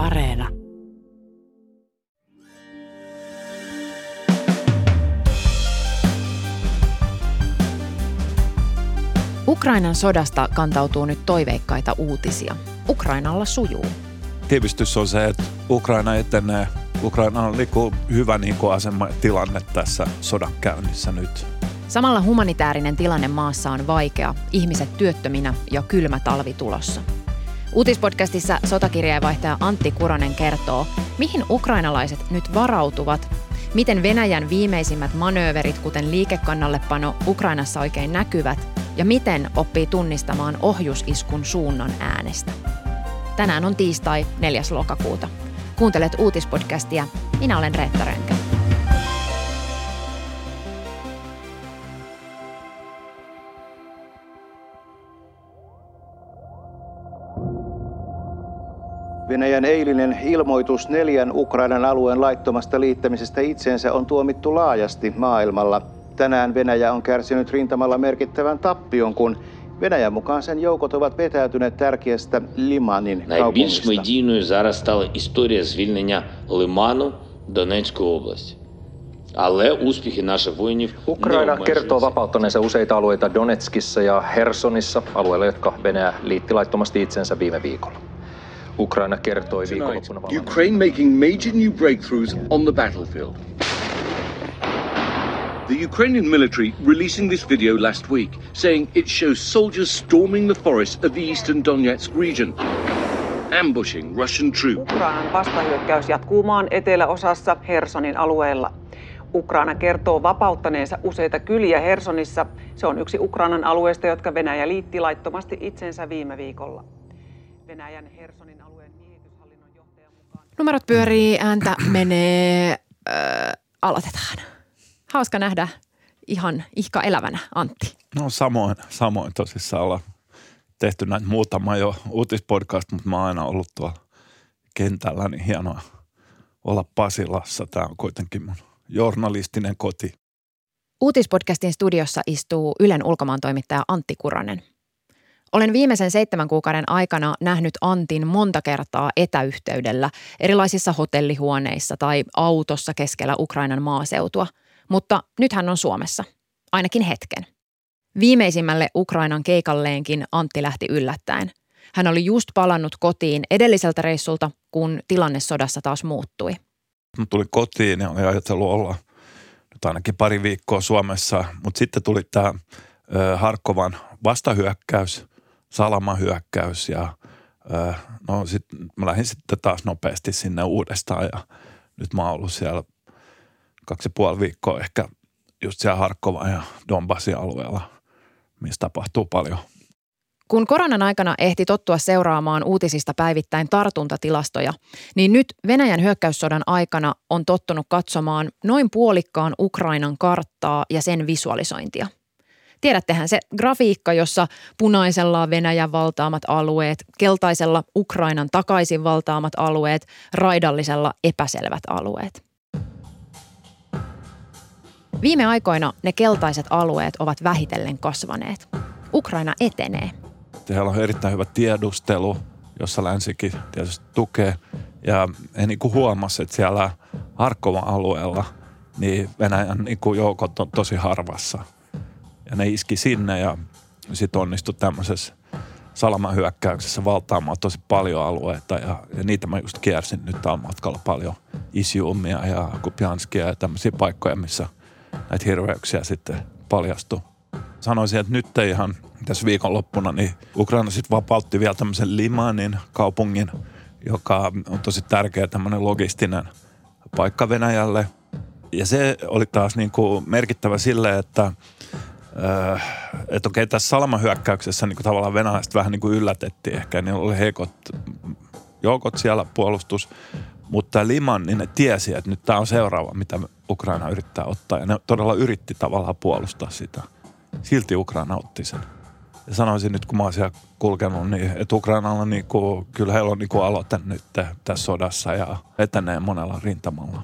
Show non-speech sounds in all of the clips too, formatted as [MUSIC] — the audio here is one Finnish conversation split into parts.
Areena. Ukrainan sodasta kantautuu nyt toiveikkaita uutisia. Ukrainalla sujuu. Tiivistys on se, että Ukraina etenee. Ukraina on niinku hyvä niinku asema tilanne tässä sodan käynnissä nyt. Samalla humanitaarinen tilanne maassa on vaikea, ihmiset työttöminä ja kylmä talvi tulossa. Uutispodcastissa sotakirjeenvaihtaja Antti Kuronen kertoo, mihin ukrainalaiset nyt varautuvat, miten Venäjän viimeisimmät manööverit, kuten liikekannallepano Ukrainassa oikein näkyvät ja miten oppii tunnistamaan ohjusiskun suunnan äänestä. Tänään on tiistai 4. lokakuuta. Kuuntelet uutispodcastia. Minä olen Reetta Rönkä. Venäjän eilinen ilmoitus neljän Ukrainan alueen laittomasta liittämisestä itseensä on tuomittu laajasti maailmalla. Tänään Venäjä on kärsinyt rintamalla merkittävän tappion, kun Venäjän mukaan sen joukot ovat vetäytyneet tärkeästä Limanin Найбільш kaupungista. медійною зараз стала історія звільнення Лиману Донецької області. Але успіхи наших воїнів не Ukraina kertoo обмежилися. vapauttaneensa useita alueita Donetskissa ja Hersonissa, alueilla, jotka Venäjä liitti laittomasti itsensä viime viikolla. Ukraina kertoi viikonloppuna Ukraine making major new breakthroughs on the battlefield. The Ukrainian military releasing this video last week, saying it shows soldiers storming the forests of the eastern Donetsk region, ambushing Russian troops. Ukrainan vastahyökkäys jatkuu maan eteläosassa Hersonin alueella. Ukraina kertoo vapauttaneensa useita kyliä Hersonissa. Se on yksi Ukrainan alueesta, jotka Venäjä liitti laittomasti itsensä viime viikolla. Venäjän Hersonin alueen miehityshallinnon johtajan mukaan... Numerot pyörii, ääntä menee. Öö, aloitetaan. Hauska nähdä ihan ihka elävänä, Antti. No samoin, samoin tosissaan ollaan tehty näitä muutama jo uutispodcast, mutta mä oon aina ollut tuolla kentällä, niin hienoa olla Pasilassa. Tämä on kuitenkin mun journalistinen koti. Uutispodcastin studiossa istuu Ylen ulkomaantoimittaja Antti Kuronen. Olen viimeisen seitsemän kuukauden aikana nähnyt Antin monta kertaa etäyhteydellä erilaisissa hotellihuoneissa tai autossa keskellä Ukrainan maaseutua, mutta nyt hän on Suomessa, ainakin hetken. Viimeisimmälle Ukrainan keikalleenkin Antti lähti yllättäen. Hän oli just palannut kotiin edelliseltä reissulta, kun tilanne sodassa taas muuttui. Mä tulin kotiin ja olin ajatellut olla nyt ainakin pari viikkoa Suomessa, mutta sitten tuli tämä Harkovan vastahyökkäys, salamahyökkäys ja ö, no sitten mä lähdin sitten taas nopeasti sinne uudestaan ja nyt mä oon ollut siellä kaksi ja puoli viikkoa ehkä just siellä Harkovan ja Donbassin alueella, missä tapahtuu paljon. Kun koronan aikana ehti tottua seuraamaan uutisista päivittäin tartuntatilastoja, niin nyt Venäjän hyökkäyssodan aikana on tottunut katsomaan noin puolikkaan Ukrainan karttaa ja sen visualisointia. Tiedättehän se grafiikka, jossa punaisella on Venäjän valtaamat alueet, keltaisella Ukrainan takaisin valtaamat alueet, raidallisella epäselvät alueet. Viime aikoina ne keltaiset alueet ovat vähitellen kasvaneet. Ukraina etenee. Heillä on erittäin hyvä tiedustelu, jossa länsikin tietysti tukee. Ja he niin kuin huomasi, että siellä Harkovan alueella niin Venäjän niin kuin joukot on tosi harvassa. Ja ne iski sinne ja sitten onnistui tämmöisessä salamahyökkäyksessä valtaamaan tosi paljon alueita. Ja, ja niitä mä just kiersin nyt tällä matkalla paljon. Isiumia ja Kupianskia ja tämmöisiä paikkoja, missä näitä hirveyksiä sitten paljastui sanoisin, että nyt ei ihan tässä viikonloppuna, niin Ukraina sitten vapautti vielä tämmöisen Limanin kaupungin, joka on tosi tärkeä tämmöinen logistinen paikka Venäjälle. Ja se oli taas niin kuin merkittävä sille, että äh, että okei, tässä salamahyökkäyksessä niin tavallaan venäläiset vähän niin kuin yllätettiin ehkä. Niillä oli heikot joukot siellä puolustus, mutta Liman, niin ne tiesi, että nyt tämä on seuraava, mitä Ukraina yrittää ottaa. Ja ne todella yritti tavallaan puolustaa sitä silti Ukraina otti sen. Ja sanoisin nyt, kun mä oon siellä kulkenut, niin että Ukrainalla niin kuin, kyllä heillä on niin kuin aloite nyt tässä sodassa ja etenee monella rintamalla.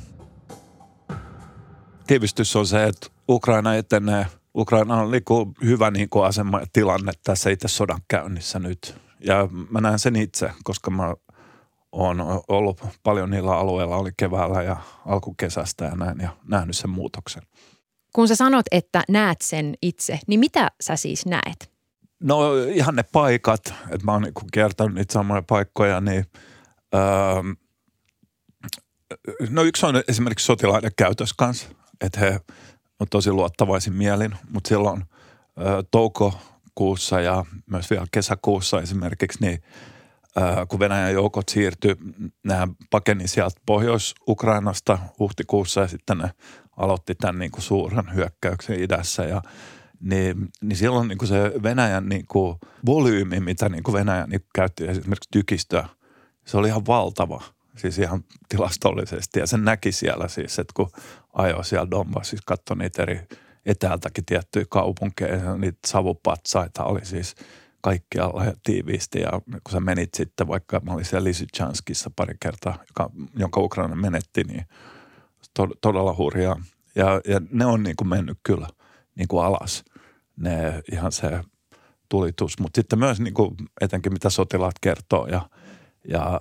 Tiivistys on se, että Ukraina etenee. Ukraina on niin kuin hyvä niin kuin asema ja tilanne tässä itse sodan käynnissä nyt. Ja mä näen sen itse, koska mä on ollut paljon niillä alueilla, oli keväällä ja alkukesästä ja näin ja nähnyt sen muutoksen. Kun sä sanot, että näet sen itse, niin mitä sä siis näet? No ihan ne paikat, että mä oon niin kertonut niitä samoja paikkoja, niin öö, no yksi on esimerkiksi sotilaiden käytös kanssa, että he tosi luottavaisin mielin, mutta silloin öö, toukokuussa ja myös vielä kesäkuussa esimerkiksi, niin öö, kun Venäjän joukot siirtyi, nämä pakeni sieltä Pohjois-Ukrainasta huhtikuussa ja sitten ne aloitti tämän niin kuin suuren hyökkäyksen idässä ja niin, niin silloin niin kuin se Venäjän niin kuin volyymi, mitä niin kuin Venäjä niin kuin käytti esimerkiksi tykistöä, se oli ihan valtava. Siis ihan tilastollisesti. Ja sen näki siellä siis, että kun ajoi siellä Donbassissa, katsoi niitä eri etäältäkin tiettyjä kaupunkeja, niitä savupatsaita oli siis kaikkialla ja tiiviisti. Ja kun sä menit sitten, vaikka mä olin siellä Lysychanskissa pari kertaa, joka, jonka Ukraina menetti, niin to, todella hurjaa. Ja, ja ne on niin kuin mennyt kyllä niin kuin alas, ne ihan se tulitus. Mutta sitten myös niin kuin etenkin mitä sotilaat kertoo ja, ja,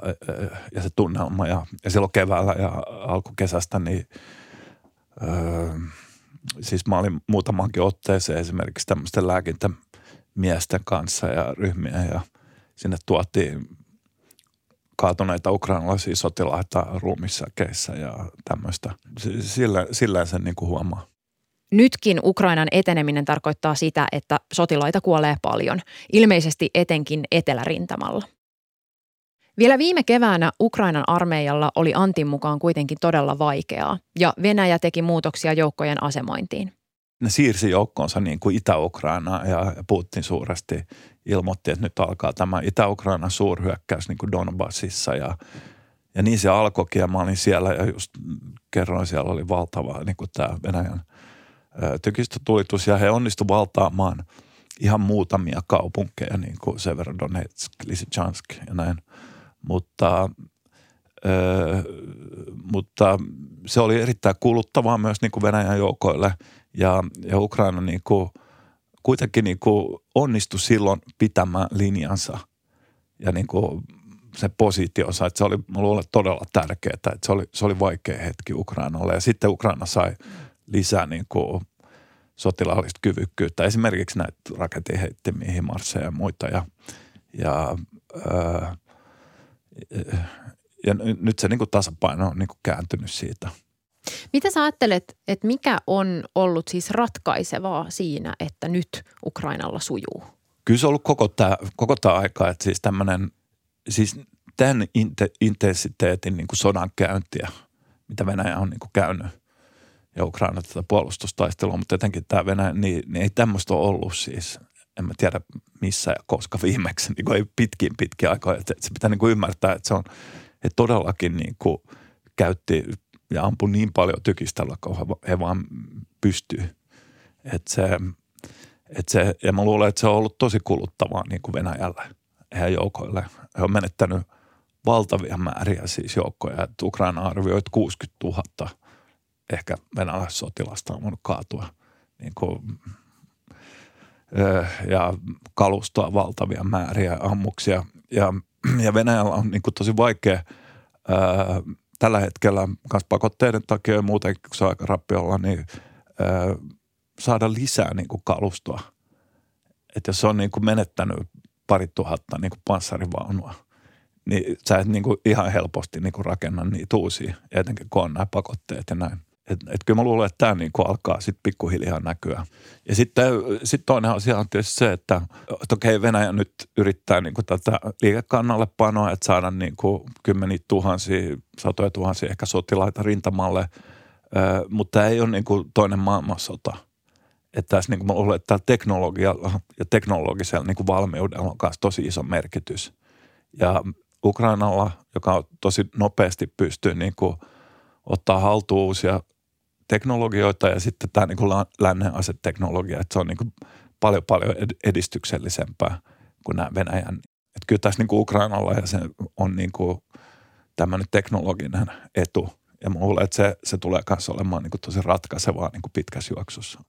ja se tunnelma. Ja, ja silloin keväällä ja alkukesästä niin öö, siis mä olin muutamankin otteeseen esimerkiksi tämmöisten lääkintämiesten kanssa ja ryhmiä ja sinne tuotiin kaatuneita ukrainalaisia sotilaita ruumissäkeissä ja tämmöistä. Sillä, sillä sen niin kuin huomaa. Nytkin Ukrainan eteneminen tarkoittaa sitä, että sotilaita kuolee paljon, ilmeisesti etenkin etelärintamalla. Vielä viime keväänä Ukrainan armeijalla oli Antin mukaan kuitenkin todella vaikeaa, ja Venäjä teki muutoksia joukkojen asemointiin. Ne siirsi joukkonsa niin kuin Itä-Ukrainaan ja Putin suuresti ilmoitti, että nyt alkaa tämä Itä-Ukrainan suurhyökkäys niin kuin Donbassissa ja, ja niin se alkoikin ja mä olin siellä ja just kerroin, siellä oli valtava niin kuin tämä Venäjän tykistötulitus ja he onnistuivat valtaamaan ihan muutamia kaupunkeja niin kuin Severodonetsk, Lysychansk ja näin. Mutta, ö, mutta se oli erittäin kuluttavaa myös niin kuin Venäjän joukoille ja, ja Ukraina niin kuin – kuitenkin niin kuin onnistui silloin pitämään linjansa ja niin kuin se positionsa, että se oli, mä luulen, todella tärkeää, että se oli, se oli vaikea hetki Ukrainalle. Ja sitten Ukraina sai lisää niin kuin sotilaallista kyvykkyyttä, esimerkiksi näitä raketinheittimiä, himarsseja ja muita. Ja, ja, ää, ja nyt se niin kuin tasapaino on niin kuin kääntynyt siitä – mitä sä ajattelet, että mikä on ollut siis ratkaisevaa siinä, että nyt Ukrainalla sujuu? Kyllä se on ollut koko tämä, koko tämä aika, että siis tämmöinen, siis tämän inte, intensiteetin niin kuin sodan käyntiä, mitä Venäjä on niin kuin käynyt ja Ukraina tätä puolustustaistelua, mutta etenkin tämä Venäjä, niin, niin ei tämmöistä ole ollut siis, en mä tiedä missä ja koska viimeksi, [LAUGHS] niin kuin ei pitkin pitkin aikaa, että, että se pitää niin kuin ymmärtää, että se on, että todellakin niin kuin käytti ja ampui niin paljon tykistellä, kun he vaan pystyy. Että se, et se, ja mä luulen, että se on ollut tosi kuluttavaa niin kuin Venäjälle heidän joukoille. He on menettänyt valtavia määriä siis joukkoja. Että Ukraina arvioi, että 60 000 ehkä venäläissotilasta on voinut kaatua niin kuin, ja kalustoa valtavia määriä ammuksia. Ja, ja Venäjällä on niin kuin tosi vaikea tällä hetkellä myös pakotteiden takia ja muuten, kun se on aika rappiolla, niin ö, saada lisää niin kuin kalustoa. Että jos se on niin kuin menettänyt pari tuhatta niin kuin panssarivaunua, niin sä et niin kuin ihan helposti niin kuin rakenna niitä uusia, etenkin kun on nämä pakotteet ja näin. Et, et kyllä mä luulen, että tämä niinku alkaa sitten pikkuhiljaa näkyä. Ja sitten sit toinen asia on tietysti se, että, että okei Venäjä nyt yrittää niinku tätä liikekannalle panoa, että saada niinku kymmeniä tuhansia, satoja tuhansia ehkä sotilaita rintamalle, ö, mutta ei ole niinku toinen maailmansota. Että tässä niinku mä luulen, että teknologialla ja teknologisella niinku valmiudella on myös tosi iso merkitys. Ja Ukrainalla, joka tosi nopeasti pystyy niinku ottaa haltuun uusia teknologioita ja sitten tämä niin kuin lännen aseteknologia, että se on niin kuin paljon paljon edistyksellisempää kuin nämä Venäjän. Että kyllä tässä niin kuin Ukrainalla ja se on niin kuin tämmöinen teknologinen etu. Ja mä luulen, että se, se tulee kanssa olemaan niin kuin tosi ratkaisevaa niin kuin pitkässä juoksussa.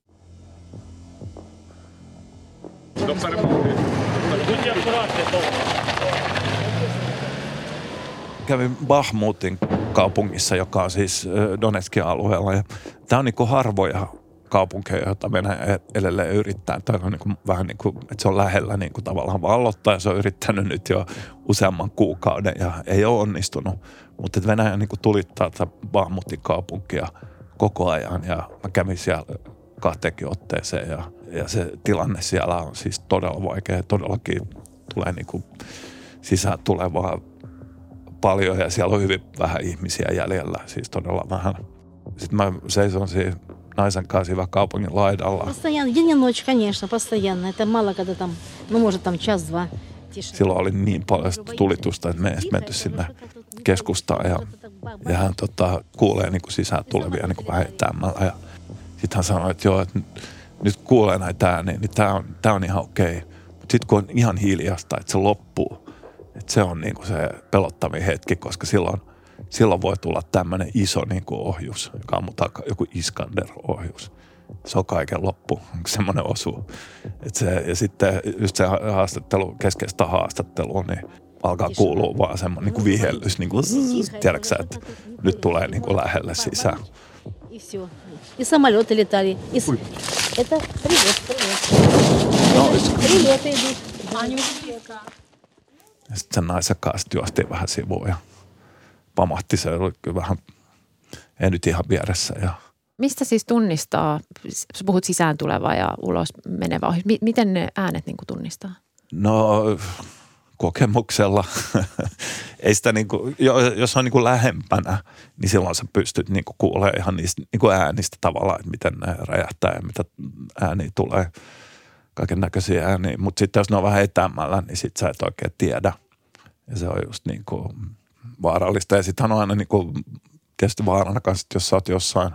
kävin Bahmutin kaupungissa, joka on siis Donetskin alueella. Ja tämä on niin kuin harvoja kaupunkeja, joita Venäjä edelleen yrittää. Tämä on niin kuin, vähän niin kuin, että se on lähellä niin kuin tavallaan vallottaa ja se on yrittänyt nyt jo useamman kuukauden ja ei ole onnistunut. Mutta Venäjä niin kuin tulittaa tätä Bahmutin kaupunkia koko ajan ja mä kävin siellä kahteenkin otteeseen ja, ja se tilanne siellä on siis todella vaikea. Todellakin tulee niin kuin sisään tulevaa paljon ja siellä on hyvin vähän ihmisiä jäljellä, siis todella vähän. Sitten mä seison siinä naisen kanssa siinä kaupungin laidalla. Постоянно, день и ночь, конечно, постоянно. Это мало, когда там, ну, может, там час-два. Silloin oli niin paljon tulitusta, että me ei menty sinne keskustaan ja, ja hän tota, kuulee niin kuin sisään tulevia niin kuin vähän etäämällä ja sitten hän sanoi, että joo, että nyt kuulee näitä ääniä, niin tämä on, tää on ihan okei. Mutta sitten kun on ihan hiljasta, että se loppuu, että se on niin kuin se pelottavin hetki, koska silloin, silloin voi tulla tämmöinen iso niin kuin ohjus, joka on joku Iskander-ohjus. Se on kaiken loppu, [LAUGHS] semmoinen osu. Et se, ja sitten just se haastattelu, keskeistä haastattelua, niin alkaa kuulua vaan semmoinen niin kuin vihellys, niin kuin, tiedätkö että nyt tulee niin kuin lähelle sisään. И все. И самолеты летали. И... с- Это привет, привет. Прилеты идут. ja sitten sen naisen kanssa juostiin vähän sivuun ja pamahti se oli kyllä vähän, ei nyt ihan vieressä. Ja Mistä siis tunnistaa, sä puhut sisään tuleva ja ulos menevä ohjus. Mi- miten ne äänet niin kuin tunnistaa? no kokemuksella, ei sitä niin kuin, jos on niin kuin lähempänä, niin silloin sä pystyt niin kuin kuulemaan ihan niistä niin kuin äänistä tavallaan, että miten ne räjähtää ja mitä ääniä tulee, kaiken näköisiä ääniä. Mutta sitten jos ne on vähän etäämällä, niin sitten sä et oikein tiedä. Ja se on just niin kuin vaarallista. Ja sittenhän on aina niin kuin, tietysti vaarana kanssa, jos sä oot jossain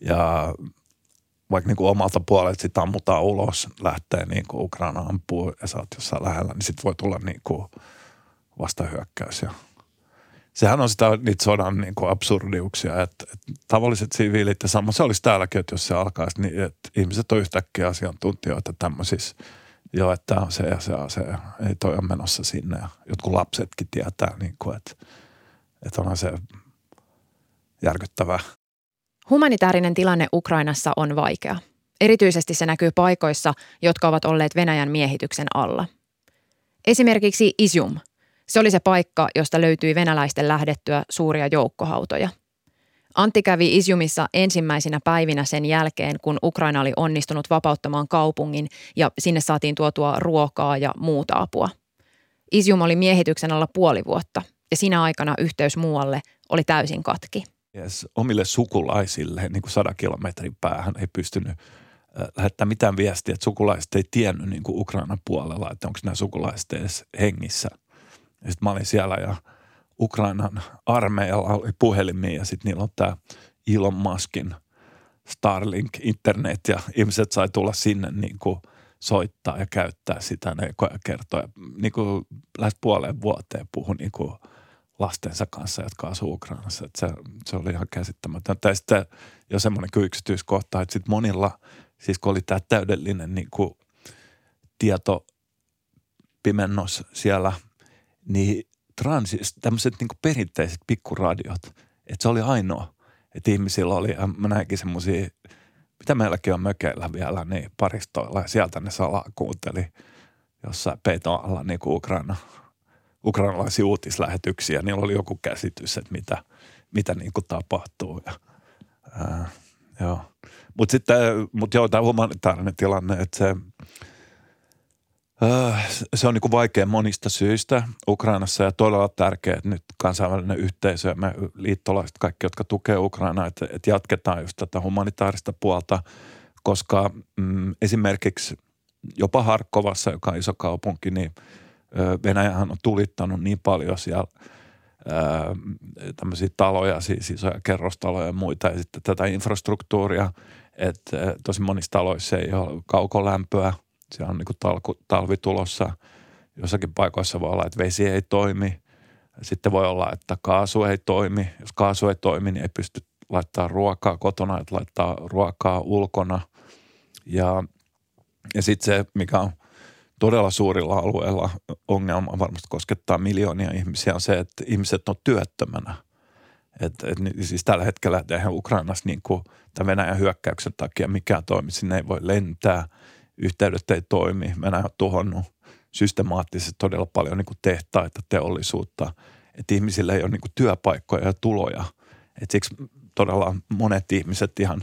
ja vaikka niin kuin omalta puolelta sitä ammutaan ulos, lähtee niin kuin Ukraina ampuu ja sä oot jossain lähellä, niin sitten voi tulla niin kuin vastahyökkäys. Ja sehän on sitä niitä sodan niin kuin absurdiuksia, että, että tavalliset siviilit ja sama se olisi täälläkin, että jos se alkaisi, niin että ihmiset on yhtäkkiä asiantuntijoita tämmöisissä, joo, että tämä on se ja se ase, ei toi ole menossa sinne. Ja jotkut lapsetkin tietää, niin kuin, että, että onhan se järkyttävää. Humanitaarinen tilanne Ukrainassa on vaikea. Erityisesti se näkyy paikoissa, jotka ovat olleet Venäjän miehityksen alla. Esimerkiksi Isium. Se oli se paikka, josta löytyi venäläisten lähdettyä suuria joukkohautoja. Antti kävi Isiumissa ensimmäisinä päivinä sen jälkeen, kun Ukraina oli onnistunut vapauttamaan kaupungin ja sinne saatiin tuotua ruokaa ja muuta apua. Isium oli miehityksen alla puoli vuotta ja siinä aikana yhteys muualle oli täysin katki yes, omille sukulaisille niin kuin sadan kilometrin päähän ei pystynyt lähettämään mitään viestiä, että sukulaiset ei tiennyt niin kuin Ukrainan puolella, että onko nämä sukulaiset edes hengissä. Ja sitten mä olin siellä ja Ukrainan armeijalla oli puhelimia ja sitten niillä on tämä Elon Muskin Starlink internet ja ihmiset sai tulla sinne niin kuin soittaa ja käyttää sitä ne kertoja. Niin kuin lähes puoleen vuoteen puhui niin kuin – lastensa kanssa, jotka asuu Ukrainassa. Että se, se oli ihan käsittämätöntä. Ja sitten jo semmoinen yksityiskohta, että sitten monilla, siis kun oli tämä täydellinen niin kuin tietopimennos siellä, niin transis, tämmöiset niin perinteiset pikkuradiot, että se oli ainoa, että ihmisillä oli, mä näinkin semmoisia, mitä meilläkin on mökeillä vielä, niin paristoilla, ja sieltä ne salaa kuunteli jossain peiton alla niin kuin Ukraina ukrainalaisia uutislähetyksiä, niillä oli joku käsitys, että mitä, mitä niin kuin tapahtuu. Ja, ää, joo. Mutta sitten, mut joo, tämä humanitaarinen tilanne, että se, se on niin kuin vaikea monista syistä Ukrainassa ja todella tärkeää, että nyt kansainvälinen yhteisö ja me liittolaiset, kaikki, jotka tukee Ukrainaa, että, että jatketaan just tätä humanitaarista puolta, koska mm, esimerkiksi jopa Harkovassa, joka on iso kaupunki, niin – Venäjähän on tulittanut niin paljon siellä tämmöisiä taloja, siis isoja kerrostaloja ja muita, ja sitten tätä infrastruktuuria, että tosi monissa taloissa ei ole kaukolämpöä, siellä on niin kuin talku, talvi tulossa, jossakin paikoissa voi olla, että vesi ei toimi, sitten voi olla, että kaasu ei toimi, jos kaasu ei toimi, niin ei pysty laittaa ruokaa kotona, että laittaa ruokaa ulkona, ja, ja sitten se, mikä on todella suurilla alueilla ongelma varmasti koskettaa miljoonia ihmisiä on se, että ihmiset on työttömänä. Et, et, siis tällä hetkellä eihän Ukrainassa niin kuin tämän Venäjän hyökkäyksen takia mikään toimi. Sinne ei voi lentää, yhteydet ei toimi. Venäjä on tuhonnut systemaattisesti todella paljon niin kuin tehtaita, teollisuutta. Että ihmisillä ei ole niin kuin työpaikkoja ja tuloja. Et siksi todella monet ihmiset ihan,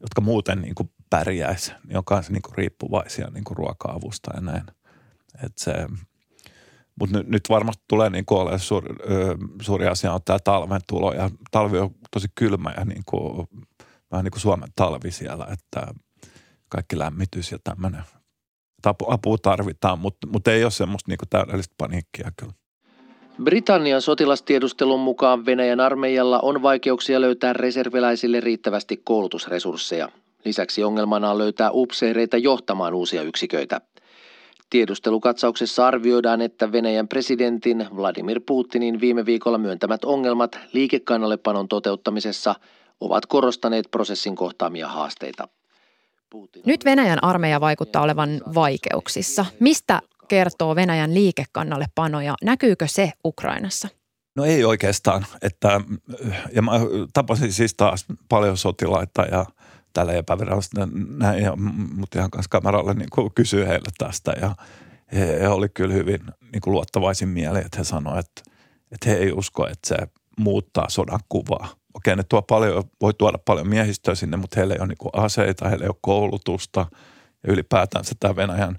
jotka muuten niin kuin pärjäisi, niin on kanssa niin kuin riippuvaisia niin kuin ruoka-avusta ja näin. Et se, mutta nyt, nyt varmasti tulee niin kuin olemaan suuri, suuri asia on tämä talven tulo ja talvi on tosi kylmä ja niin kuin, vähän niin kuin Suomen talvi siellä, että kaikki lämmitys ja tämmöinen. Apu, apua tarvitaan, mutta, mutta ei ole semmoista niin täydellistä paniikkia kyllä. Britannian sotilastiedustelun mukaan Venäjän armeijalla on vaikeuksia löytää reserviläisille riittävästi koulutusresursseja. Lisäksi ongelmana on löytää upseereita johtamaan uusia yksiköitä. Tiedustelukatsauksessa arvioidaan, että Venäjän presidentin Vladimir Putinin viime viikolla myöntämät ongelmat liikekannallepanon toteuttamisessa ovat korostaneet prosessin kohtaamia haasteita. Nyt Venäjän armeija vaikuttaa olevan vaikeuksissa. Mistä kertoo Venäjän liikekannallepano ja näkyykö se Ukrainassa? No ei oikeastaan. Että, ja mä tapasin siis taas paljon sotilaita ja tällä epävirallisesti näin, ja, mutta ihan kanssa kameralla niin kysyi heille tästä ja he, he oli kyllä hyvin niin kuin luottavaisin mieleen, että he sanoivat, että, että he ei usko, että se muuttaa sodan kuvaa. Okei, ne tuo paljon, voi tuoda paljon miehistöä sinne, mutta heillä ei ole niin aseita, heillä ei ole koulutusta ja ylipäätään tämä Venäjän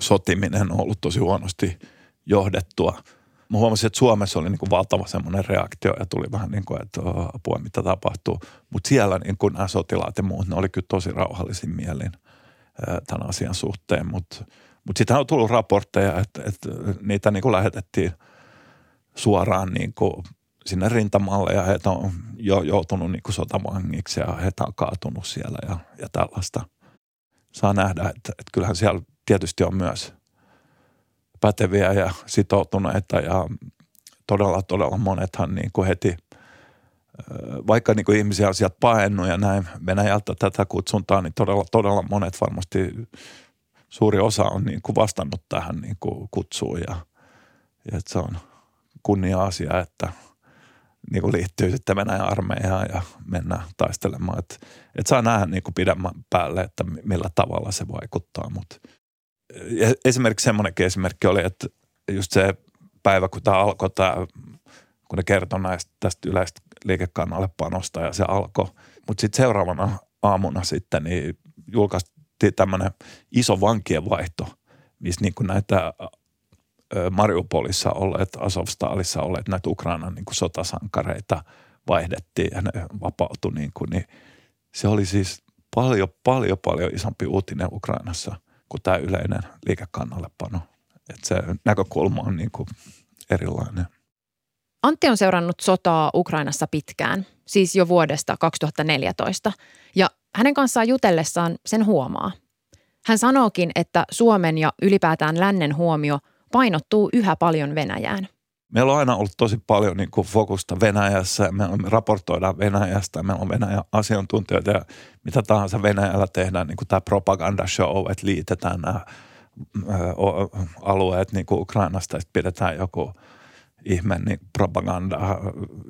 sotiminen on ollut tosi huonosti johdettua – mä huomasin, että Suomessa oli niin kuin valtava semmoinen reaktio ja tuli vähän niin kuin, että apua, mitä tapahtuu. Mutta siellä niin kuin nämä sotilaat ja muut, ne oli kyllä tosi rauhallisin mielin tämän asian suhteen. Mutta mut sitten on tullut raportteja, että, että niitä niin kuin lähetettiin suoraan niin kuin sinne rintamalle ja heitä on jo joutunut niin sotavangiksi ja heitä on kaatunut siellä ja, ja tällaista. Saa nähdä, että, että kyllähän siellä tietysti on myös – päteviä ja sitoutuneita ja todella, todella monethan niin kuin heti, vaikka niin kuin ihmisiä on sieltä paennut ja näin Venäjältä tätä kutsuntaa, niin todella, todella monet varmasti suuri osa on niin kuin vastannut tähän niin kuin kutsuun ja, ja että se on kunnia-asia, että niin kuin liittyy sitten Venäjän armeijaan ja mennään taistelemaan. Että, että saa nähdä niin kuin pidemmän päälle, että millä tavalla se vaikuttaa, mutta – esimerkiksi semmoinenkin esimerkki oli, että just se päivä, kun tämä alkoi, tämä, kun ne kertoi näistä, tästä yleistä liikekannalle panosta ja se alkoi. Mutta sitten seuraavana aamuna sitten niin julkaistiin tämmöinen iso vankien vaihto, missä niin näitä Mariupolissa olleet, Azovstalissa olleet näitä Ukrainan niin kuin sotasankareita vaihdettiin ja ne vapautui niin kuin, niin se oli siis paljon, paljon, paljon isompi uutinen Ukrainassa – kuin tämä yleinen liikekannallepano. Että se näkökulma on niin kuin erilainen. Antti on seurannut sotaa Ukrainassa pitkään, siis jo vuodesta 2014, ja hänen kanssaan jutellessaan sen huomaa. Hän sanookin, että Suomen ja ylipäätään lännen huomio painottuu yhä paljon Venäjään – meillä on aina ollut tosi paljon niin kuin fokusta Venäjässä. Me, raportoidaan Venäjästä, meillä on Venäjän asiantuntijoita ja mitä tahansa Venäjällä tehdään, niin kuin tämä propaganda show, että liitetään nämä alueet niin kuin Ukrainasta ja pidetään joku ihme niin propaganda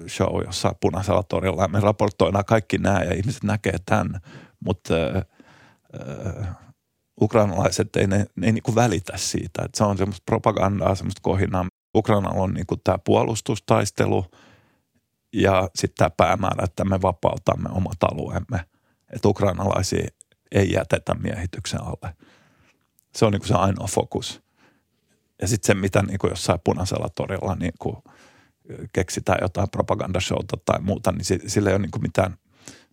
show jossain punaisella torilla. Me raportoidaan kaikki nämä ja ihmiset näkee tämän, mutta äh, ukrainalaiset ei, ne, ne ei niin kuin välitä siitä. Että se on semmoista propagandaa, semmoista kohinaa. Ukrainalla on niin kuin tämä puolustustaistelu ja sitten tämä päämäärä, että me vapautamme omat alueemme. Että ukrainalaisia ei jätetä miehityksen alle. Se on niin kuin se ainoa fokus. Ja sitten se, mitä niin kuin jossain punaisella torilla niin kuin keksitään jotain propagandashowta tai muuta, niin sillä ei ole niin kuin mitään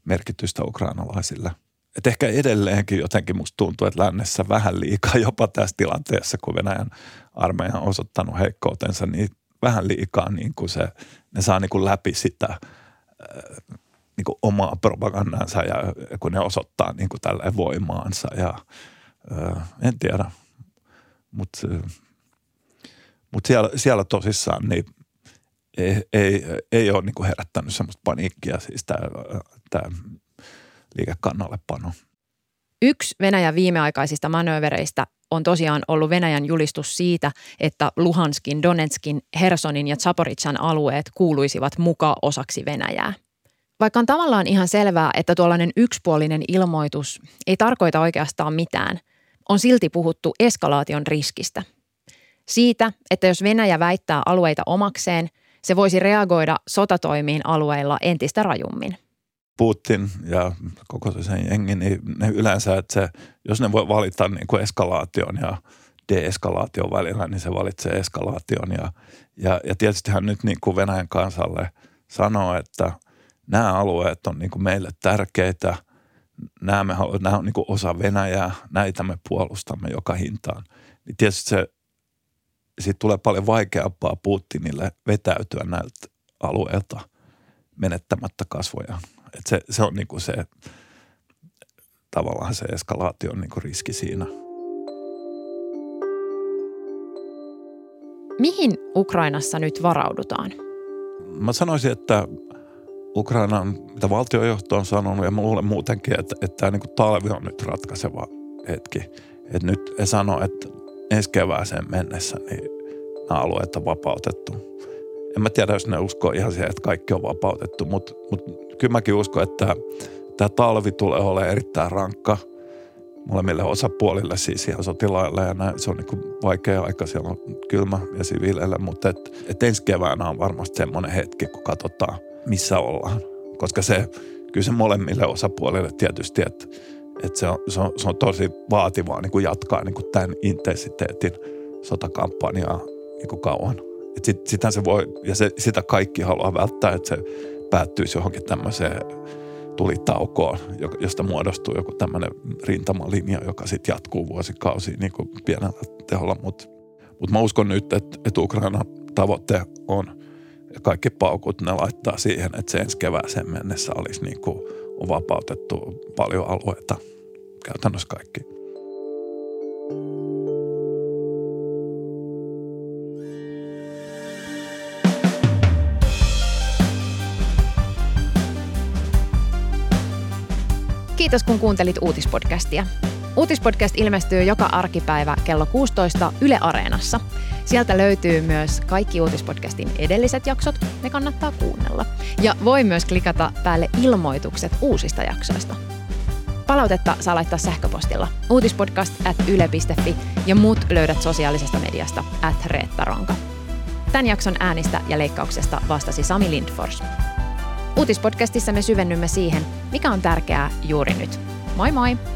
merkitystä ukrainalaisille – et ehkä edelleenkin jotenkin musta tuntuu, että lännessä vähän liikaa jopa tässä tilanteessa, kun Venäjän armeija on osoittanut heikkoutensa, niin vähän liikaa niin kuin se, ne saa niin kuin läpi sitä äh, niin kuin omaa propagandansa ja kun ne osoittaa niin kuin tälle voimaansa ja äh, en tiedä, mutta mut siellä, siellä tosissaan niin ei, ei, ei ole niin kuin herättänyt semmoista paniikkia siis tämä liikekannallepano. Yksi Venäjän viimeaikaisista manöövereistä on tosiaan ollut Venäjän julistus siitä, että Luhanskin, Donetskin, Hersonin ja Zaporitsan alueet kuuluisivat mukaan osaksi Venäjää. Vaikka on tavallaan ihan selvää, että tuollainen yksipuolinen ilmoitus ei tarkoita oikeastaan mitään, on silti puhuttu eskalaation riskistä. Siitä, että jos Venäjä väittää alueita omakseen, se voisi reagoida sotatoimiin alueilla entistä rajummin. Putin ja koko sen jengi, niin ne yleensä, että se, jos ne voi valita niin kuin eskalaation ja deeskalaation välillä, niin se valitsee eskalaation. Ja, ja, ja tietysti hän nyt niin kuin Venäjän kansalle sanoo, että nämä alueet on niin kuin meille tärkeitä, nämä, me, nämä on niin kuin osa Venäjää, näitä me puolustamme joka hintaan. Niin tietysti se, siitä tulee paljon vaikeampaa Putinille vetäytyä näiltä alueilta menettämättä kasvojaan. Et se, se on niinku se tavallaan se eskalaation niinku riski siinä. Mihin Ukrainassa nyt varaudutaan? Mä sanoisin, että Ukrainan, mitä valtiojohto on sanonut ja mä luulen muutenkin, että, että tämä niinku talvi on nyt ratkaiseva hetki. Että nyt he sanoo, että ensi kevääseen mennessä niin nämä alueet on vapautettu en mä tiedä, jos ne uskoo ihan siihen, että kaikki on vapautettu, mutta, mutta kyllä mäkin uskon, että tämä talvi tulee olemaan erittäin rankka molemmille osapuolille, siis ihan sotilaille ja näin. Se on niin vaikea aika, siellä on kylmä ja siviileille, mutta et, et ensi keväänä on varmasti semmoinen hetki, kun katsotaan, missä ollaan. Koska se, kyllä se molemmille osapuolille tietysti, että, että se, on, se, on, se on tosi vaativaa niin kuin jatkaa niin kuin tämän intensiteetin sotakampanjaa niin kuin kauan. Sit, sitähän se voi, ja se, sitä kaikki haluaa välttää, että se päättyisi johonkin tämmöiseen tulitaukoon, josta muodostuu joku tämmöinen rintamalinja, joka sitten jatkuu vuosikausia niin kuin pienellä teholla. Mutta mut mä uskon nyt, että, että Ukraina tavoite on, että kaikki paukut ne laittaa siihen, että se ensi kevääseen mennessä olisi niin kuin, on vapautettu paljon alueita, käytännössä kaikki. Kiitos kun kuuntelit uutispodcastia. Uutispodcast ilmestyy joka arkipäivä kello 16 Yle Areenassa. Sieltä löytyy myös kaikki uutispodcastin edelliset jaksot, ne kannattaa kuunnella. Ja voi myös klikata päälle ilmoitukset uusista jaksoista. Palautetta saa laittaa sähköpostilla uutispodcast ja muut löydät sosiaalisesta mediasta at Reetta Ronka. Tämän jakson äänistä ja leikkauksesta vastasi Sami Lindfors. Uutispodcastissa me syvennymme siihen, mikä on tärkeää juuri nyt. Moi moi!